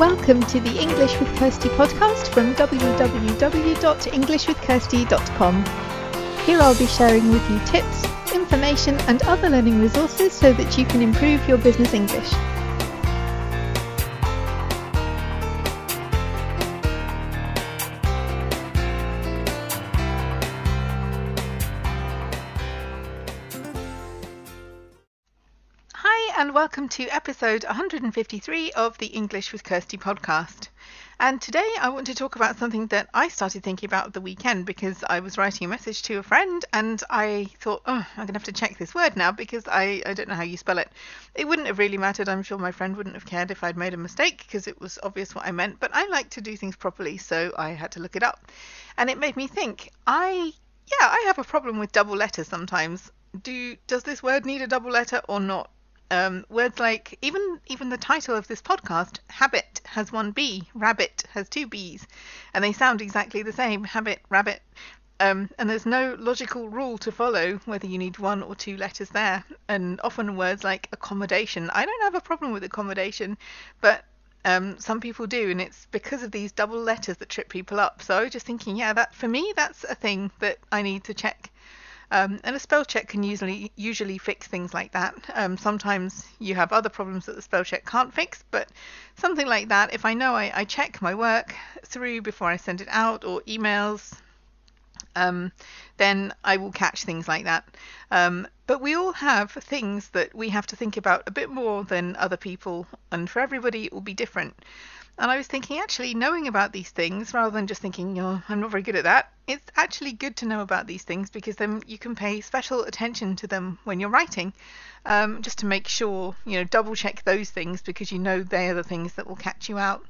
Welcome to the English with Kirsty podcast from www.englishwithkirsty.com. Here I'll be sharing with you tips, information, and other learning resources so that you can improve your business English. And welcome to episode 153 of the English with Kirsty podcast. And today I want to talk about something that I started thinking about the weekend because I was writing a message to a friend and I thought, oh, I'm going to have to check this word now because I, I don't know how you spell it. It wouldn't have really mattered. I'm sure my friend wouldn't have cared if I'd made a mistake because it was obvious what I meant. But I like to do things properly, so I had to look it up. And it made me think, I, yeah, I have a problem with double letters sometimes. Do does this word need a double letter or not? Um, words like even even the title of this podcast, habit has one B, rabbit has two B's, and they sound exactly the same. Habit, rabbit, um, and there's no logical rule to follow whether you need one or two letters there. And often words like accommodation, I don't have a problem with accommodation, but um, some people do, and it's because of these double letters that trip people up. So I was just thinking, yeah, that for me, that's a thing that I need to check. Um, and a spell check can usually usually fix things like that. Um, sometimes you have other problems that the spell check can't fix, but something like that, if I know I, I check my work through before I send it out or emails, um, then I will catch things like that. Um, but we all have things that we have to think about a bit more than other people, and for everybody it will be different. And I was thinking, actually, knowing about these things rather than just thinking, oh, I'm not very good at that, it's actually good to know about these things because then you can pay special attention to them when you're writing, um, just to make sure, you know, double check those things because you know they are the things that will catch you out.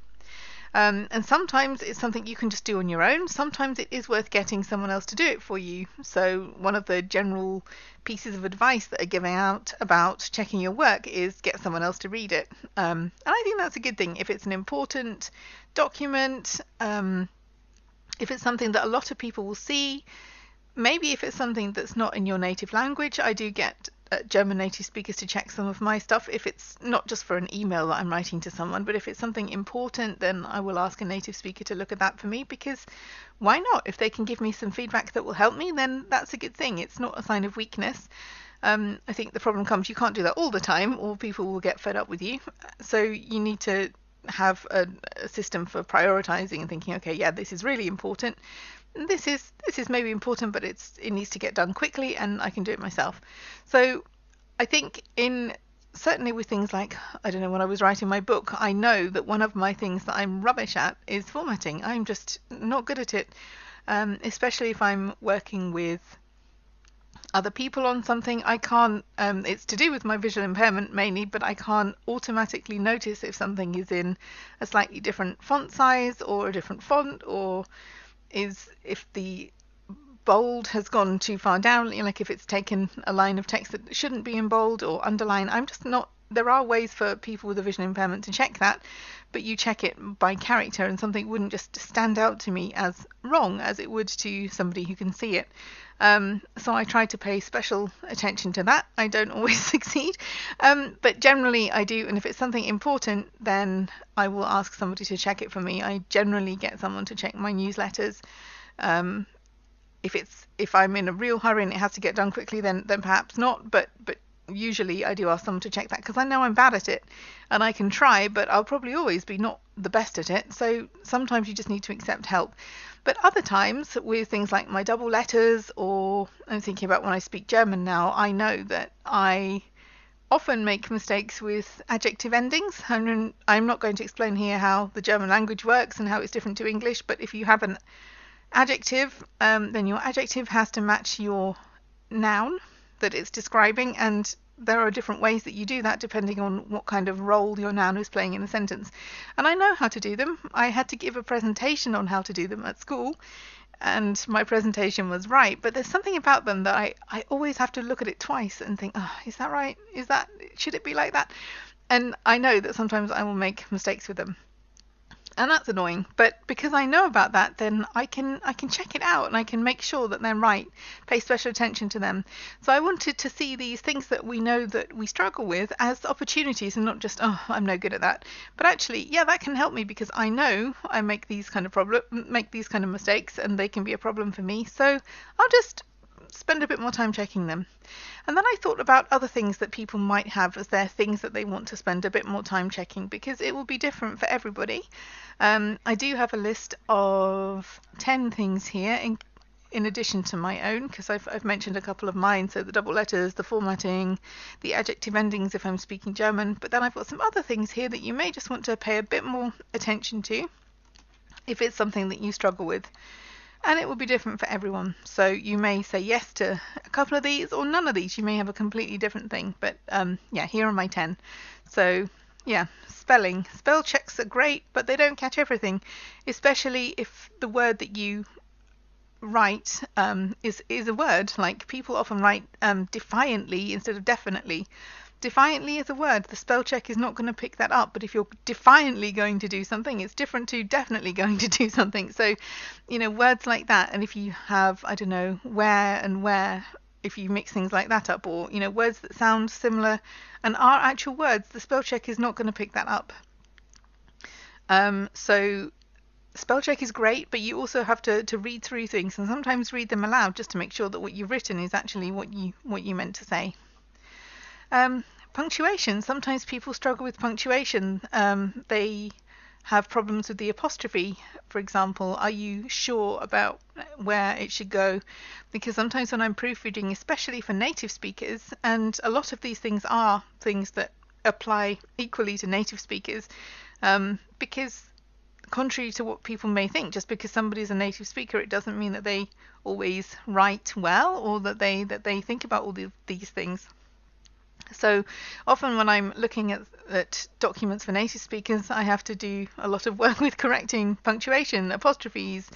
Um, and sometimes it's something you can just do on your own. Sometimes it is worth getting someone else to do it for you. So, one of the general pieces of advice that are given out about checking your work is get someone else to read it. Um, and I think that's a good thing. If it's an important document, um, if it's something that a lot of people will see, maybe if it's something that's not in your native language, I do get German native speakers to check some of my stuff. If it's not just for an email that I'm writing to someone, but if it's something important, then I will ask a native speaker to look at that for me because why not? If they can give me some feedback that will help me, then that's a good thing. It's not a sign of weakness. Um, I think the problem comes you can't do that all the time, or people will get fed up with you. So you need to have a, a system for prioritizing and thinking, okay, yeah, this is really important this is this is maybe important but it's it needs to get done quickly and I can do it myself. So I think in certainly with things like I don't know when I was writing my book I know that one of my things that I'm rubbish at is formatting. I'm just not good at it. Um, especially if I'm working with other people on something I can't um, it's to do with my visual impairment mainly but I can't automatically notice if something is in a slightly different font size or a different font or is if the bold has gone too far down, like if it's taken a line of text that shouldn't be in bold or underline. I'm just not. There are ways for people with a vision impairment to check that, but you check it by character, and something wouldn't just stand out to me as wrong as it would to somebody who can see it. Um, so I try to pay special attention to that. I don't always succeed, um, but generally I do. And if it's something important, then I will ask somebody to check it for me. I generally get someone to check my newsletters. Um, if it's if I'm in a real hurry and it has to get done quickly, then then perhaps not. But but usually I do ask someone to check that because I know I'm bad at it, and I can try, but I'll probably always be not the best at it. So sometimes you just need to accept help. But other times, with things like my double letters, or I'm thinking about when I speak German now, I know that I often make mistakes with adjective endings. I'm, I'm not going to explain here how the German language works and how it's different to English, but if you have an adjective, um, then your adjective has to match your noun that it's describing, and there are different ways that you do that depending on what kind of role your noun is playing in a sentence. And I know how to do them. I had to give a presentation on how to do them at school, and my presentation was right. But there's something about them that I, I always have to look at it twice and think, oh, is that right? Is that should it be like that? And I know that sometimes I will make mistakes with them. And that's annoying but because i know about that then i can i can check it out and i can make sure that they're right pay special attention to them. So i wanted to see these things that we know that we struggle with as opportunities and not just oh i'm no good at that. But actually yeah that can help me because i know i make these kind of problem make these kind of mistakes and they can be a problem for me. So i'll just spend a bit more time checking them. And then I thought about other things that people might have as their things that they want to spend a bit more time checking because it will be different for everybody. Um, I do have a list of 10 things here in, in addition to my own because I've, I've mentioned a couple of mine so the double letters, the formatting, the adjective endings if I'm speaking German. But then I've got some other things here that you may just want to pay a bit more attention to if it's something that you struggle with and it will be different for everyone. So you may say yes to a couple of these or none of these. You may have a completely different thing. But um, yeah, here are my 10. So yeah, spelling. Spell checks are great, but they don't catch everything, especially if the word that you write um, is is a word. Like people often write um, defiantly instead of definitely defiantly is a word. The spell check is not going to pick that up. But if you're defiantly going to do something, it's different to definitely going to do something. So, you know, words like that. And if you have, I don't know, where and where, if you mix things like that up, or, you know, words that sound similar and are actual words, the spell check is not going to pick that up. Um, so spell check is great, but you also have to, to read through things and sometimes read them aloud just to make sure that what you've written is actually what you what you meant to say. Um, punctuation. Sometimes people struggle with punctuation. Um, they have problems with the apostrophe, for example. Are you sure about where it should go? Because sometimes when I'm proofreading, especially for native speakers, and a lot of these things are things that apply equally to native speakers, um, because contrary to what people may think, just because somebody's a native speaker, it doesn't mean that they always write well or that they that they think about all the, these things. So often when I'm looking at, at, documents for native speakers, I have to do a lot of work with correcting punctuation, apostrophes,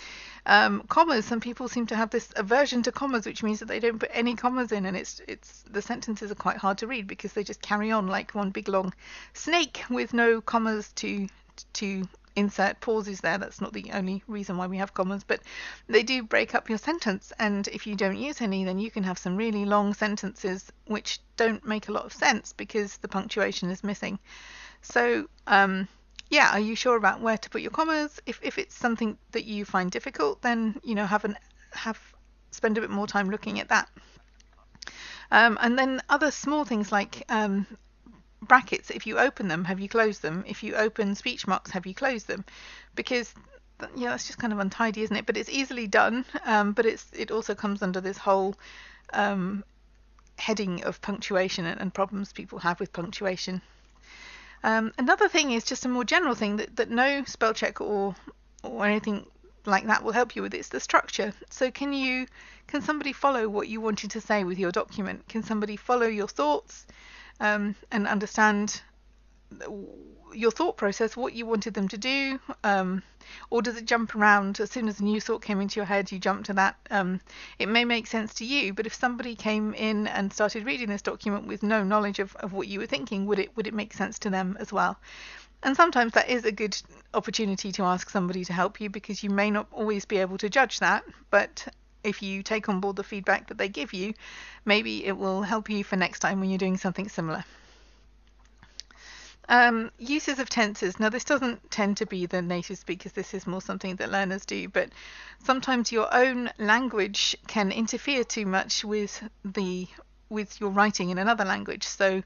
um, commas. Some people seem to have this aversion to commas, which means that they don't put any commas in, and it's it's the sentences are quite hard to read because they just carry on like one big long snake with no commas to to insert pauses there. That's not the only reason why we have commas, but they do break up your sentence. And if you don't use any, then you can have some really long sentences which don't make a lot of sense because the punctuation is missing. So, um, yeah, are you sure about where to put your commas? If if it's something that you find difficult, then you know have an have spend a bit more time looking at that. Um, and then other small things like um, brackets, if you open them, have you closed them? If you open speech marks, have you closed them? Because yeah, that's just kind of untidy, isn't it? But it's easily done. Um, but it's it also comes under this whole um, heading of punctuation and, and, problems people have with punctuation. Um, another thing is just a more general thing that, that no spell check or or anything like that will help you with. It's the structure. So can you can somebody follow what you wanted to say with your document? Can somebody follow your thoughts? Um, and understand your thought process, what you wanted them to do, um, or does it jump around as soon as a new thought came into your head, you jump to that? Um, it may make sense to you, but if somebody came in and started reading this document with no knowledge of, of what you were thinking, would it would it make sense to them as well? And sometimes that is a good opportunity to ask somebody to help you because you may not always be able to judge that, but if you take on board the feedback that they give you, maybe it will help you for next time when you're doing something similar. Um, uses of tenses. Now, this doesn't tend to be the native speakers, this is more something that learners do, but sometimes your own language can interfere too much with the with your writing in another language. So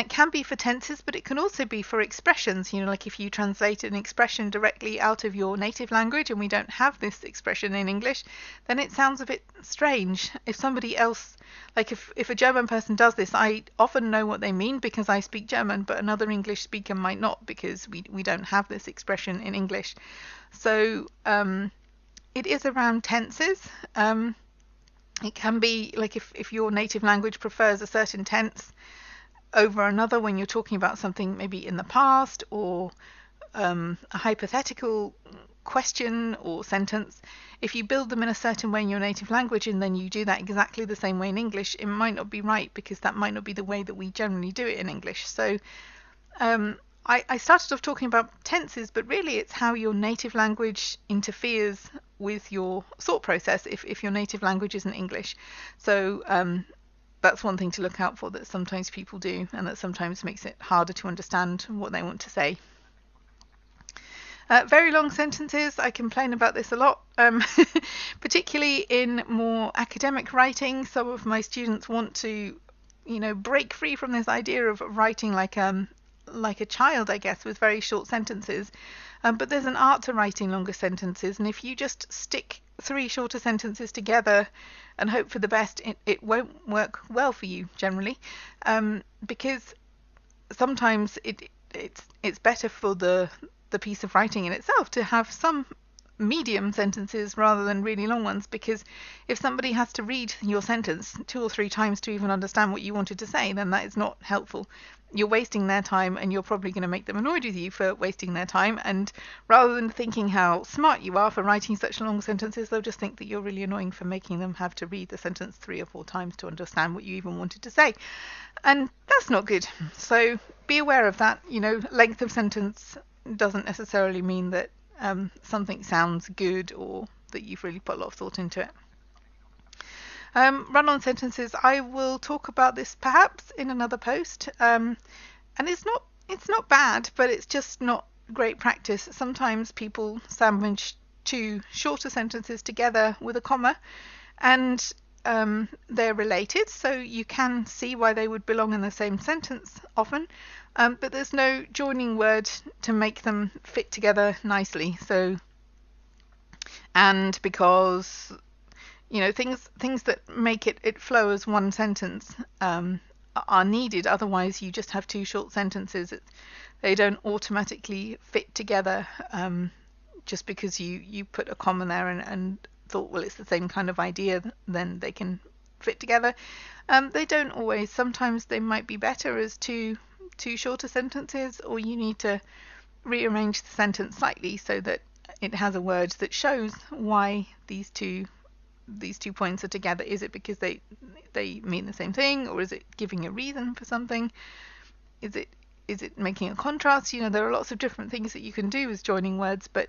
it can be for tenses, but it can also be for expressions. You know, like if you translate an expression directly out of your native language and we don't have this expression in English, then it sounds a bit strange. If somebody else, like if, if a German person does this, I often know what they mean because I speak German, but another English speaker might not because we, we don't have this expression in English. So um, it is around tenses. Um, it can be like if, if your native language prefers a certain tense over another when you're talking about something maybe in the past or um, a hypothetical question or sentence. If you build them in a certain way in your native language and then you do that exactly the same way in English, it might not be right because that might not be the way that we generally do it in English. So um, I, I started off talking about tenses, but really it's how your native language interferes with your thought process if, if your native language isn't English. So um, that's one thing to look out for that sometimes people do, and that sometimes makes it harder to understand what they want to say. Uh, very long sentences, I complain about this a lot, um, particularly in more academic writing. Some of my students want to, you know, break free from this idea of writing like um like a child, I guess, with very short sentences. Um, but there's an art to writing longer sentences, and if you just stick three shorter sentences together and hope for the best, it, it won't work well for you generally, um, because sometimes it it's it's better for the the piece of writing in itself to have some medium sentences rather than really long ones because if somebody has to read your sentence two or three times to even understand what you wanted to say then that is not helpful. You're wasting their time and you're probably going to make them annoyed with you for wasting their time and rather than thinking how smart you are for writing such long sentences they'll just think that you're really annoying for making them have to read the sentence three or four times to understand what you even wanted to say. And that's not good. So be aware of that. You know length of sentence doesn't necessarily mean that um, something sounds good or that you've really put a lot of thought into it. Um, run-on sentences. I will talk about this perhaps in another post, um, and it's not it's not bad, but it's just not great practice. Sometimes people sandwich two shorter sentences together with a comma, and um, they're related, so you can see why they would belong in the same sentence often um, but there's no joining word to make them fit together nicely. So, and because you know things things that make it it flow as one sentence um, are needed. Otherwise, you just have two short sentences. It, they don't automatically fit together um, just because you you put a comma there and, and thought well it's the same kind of idea. Then they can fit together. Um, they don't always. Sometimes they might be better as two two shorter sentences, or you need to rearrange the sentence slightly so that it has a word that shows why these two these two points are together. Is it because they they mean the same thing, or is it giving a reason for something? Is it is it making a contrast? You know, there are lots of different things that you can do with joining words, but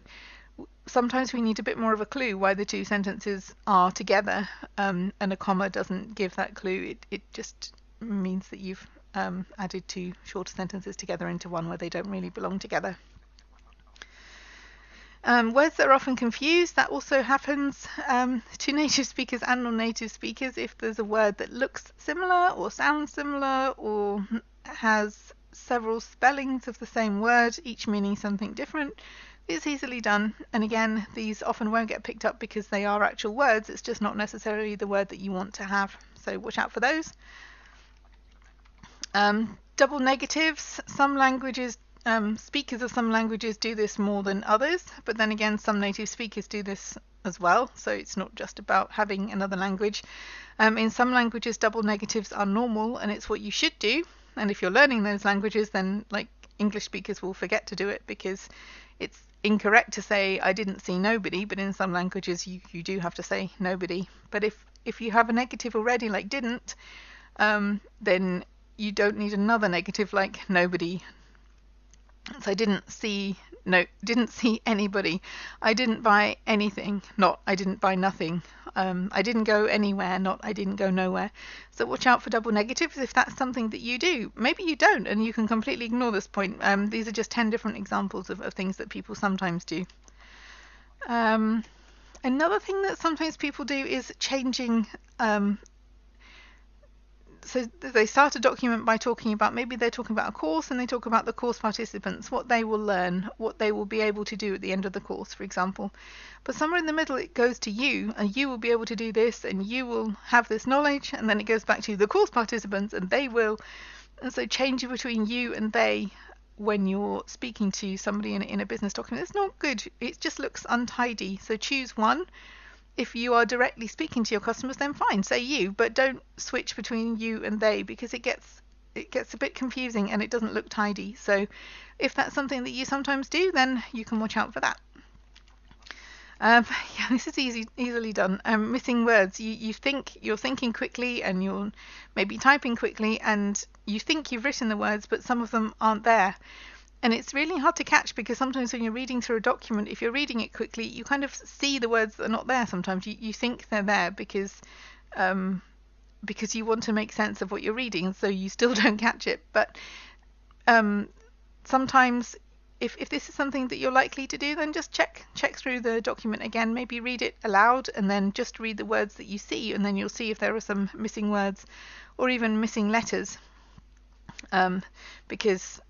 sometimes we need a bit more of a clue why the two sentences are together, um, and a comma doesn't give that clue. It it just means that you've um, added two shorter sentences together into one where they don't really belong together. Um, words that are often confused, that also happens um, to native speakers and non-native speakers if there's a word that looks similar or sounds similar or has several spellings of the same word, each meaning something different. It's easily done, and again, these often won't get picked up because they are actual words, it's just not necessarily the word that you want to have, so watch out for those. Um, double negatives. Some languages, um, speakers of some languages do this more than others, but then again, some native speakers do this as well. So it's not just about having another language. Um, in some languages, double negatives are normal, and it's what you should do. And if you're learning those languages, then like English speakers will forget to do it because it's incorrect to say I didn't see nobody, but in some languages you, you do have to say nobody. But if if you have a negative already, like didn't, um, then you don't need another negative like nobody. So I didn't see no didn't see anybody. I didn't buy anything, not I didn't buy nothing. Um, I didn't go anywhere, not I didn't go nowhere. So watch out for double negatives if that's something that you do. Maybe you don't, and you can completely ignore this point. Um, these are just 10 different examples of, of things that people sometimes do. Um, another thing that sometimes people do is changing um, so they start a document by talking about maybe they're talking about a course and they talk about the course participants, what they will learn, what they will be able to do at the end of the course, for example. But somewhere in the middle it goes to you, and you will be able to do this, and you will have this knowledge, and then it goes back to the course participants, and they will. And so changing between you and they when you're speaking to somebody in, in a business document, it's not good. It just looks untidy. So choose one if you are directly speaking to your customers, then fine, say you, but don't switch between you and they because it gets it gets a bit confusing and it doesn't look tidy. So if that's something that you sometimes do, then you can watch out for that. Um, yeah, this is easy, easily done. Um, missing words. You, you think you're thinking quickly and you're maybe typing quickly and you think you've written the words, but some of them aren't there. And it's really hard to catch because sometimes when you're reading through a document, if you're reading it quickly, you kind of see the words that are not there. Sometimes you, you think they're there because um, because you want to make sense of what you're reading, so you still don't catch it. But um, sometimes if, if this is something that you're likely to do, then just check check through the document again. Maybe read it aloud and then just read the words that you see, and then you'll see if there are some missing words or even missing letters. Um, because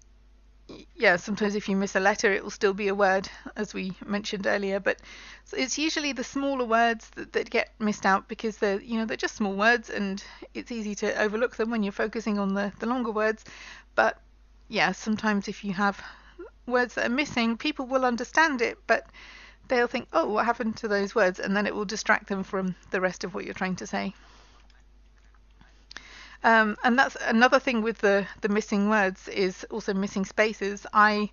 yeah, sometimes if you miss a letter, it will still be a word, as we mentioned earlier. But it's usually the smaller words that, that get missed out because they're you know they're just small words, and it's easy to overlook them when you're focusing on the the longer words. But yeah, sometimes if you have words that are missing, people will understand it, but they'll think, oh, what happened to those words? And then it will distract them from the rest of what you're trying to say. Um, and that's another thing with the, the missing words is also missing spaces. I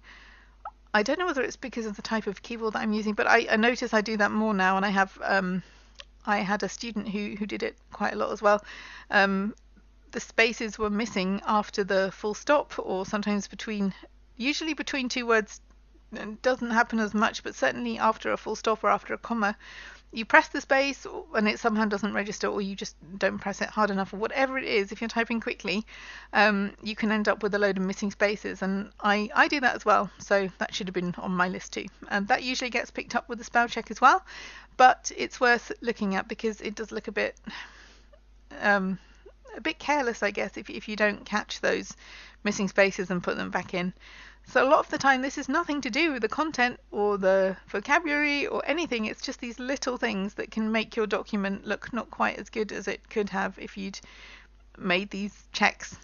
I don't know whether it's because of the type of keyboard that I'm using, but I, I notice I do that more now, and I have um, I had a student who who did it quite a lot as well. Um, the spaces were missing after the full stop, or sometimes between usually between two words it doesn't happen as much, but certainly after a full stop or after a comma, you press the space and it somehow doesn't register, or you just don't press it hard enough, or whatever it is. If you're typing quickly, um, you can end up with a load of missing spaces, and I, I do that as well. So that should have been on my list too. And that usually gets picked up with the spell check as well, but it's worth looking at because it does look a bit. Um, a bit careless, I guess, if if you don't catch those missing spaces and put them back in. So a lot of the time, this is nothing to do with the content or the vocabulary or anything. It's just these little things that can make your document look not quite as good as it could have if you'd made these checks.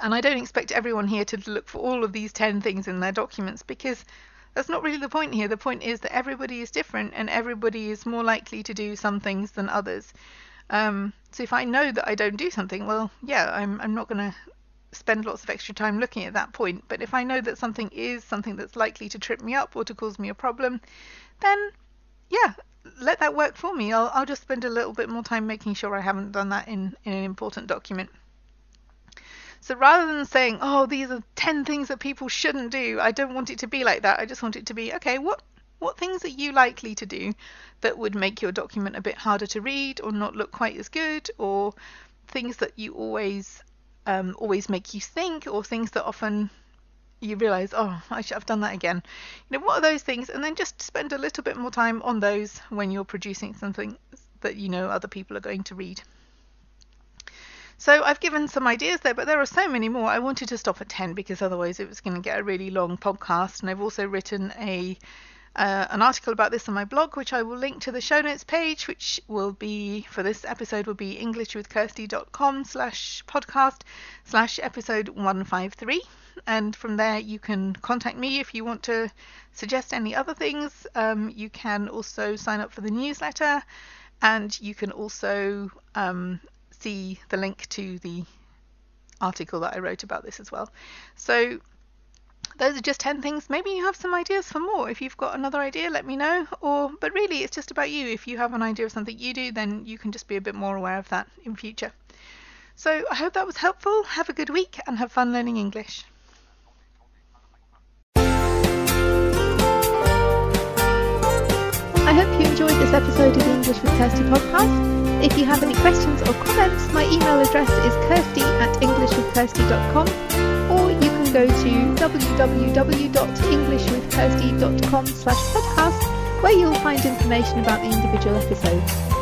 And I don't expect everyone here to look for all of these 10 things in their documents because that's not really the point here. The point is that everybody is different and everybody is more likely to do some things than others. Um, so if I know that I don't do something, well, yeah, I'm I'm not going to spend lots of extra time looking at that point. But if I know that something is something that's likely to trip me up or to cause me a problem, then yeah, let that work for me. I'll, I'll just spend a little bit more time making sure I haven't done that in, in an important document. So rather than saying, oh, these are 10 things that people shouldn't do, I don't want it to be like that. I just want it to be, okay, what, what things are you likely to do that would make your document a bit harder to read or not look quite as good or things that you always um, always make you think, or things that often you realize, oh, I should have done that again. You know, what are those things? And then just spend a little bit more time on those when you're producing something that you know other people are going to read. So I've given some ideas there, but there are so many more. I wanted to stop at 10 because otherwise it was going to get a really long podcast. And I've also written a uh, an article about this on my blog, which I will link to the show notes page, which will be for this episode will be englishwithkirsty.com slash podcast slash episode 153. And from there, you can contact me if you want to suggest any other things. Um, you can also sign up for the newsletter, and you can also um, see the link to the article that I wrote about this as well. So those are just 10 things. Maybe you have some ideas for more. If you've got another idea, let me know. Or, but really, it's just about you. If you have an idea of something you do, then you can just be a bit more aware of that in future. So I hope that was helpful. Have a good week and have fun learning English. I hope you enjoyed this episode of the English with Kirsty podcast. If you have any questions or comments, my email address is kirsty at englishwithkirsty.com go to www.englishwithkirsty.com slash podcast where you'll find information about the individual episodes.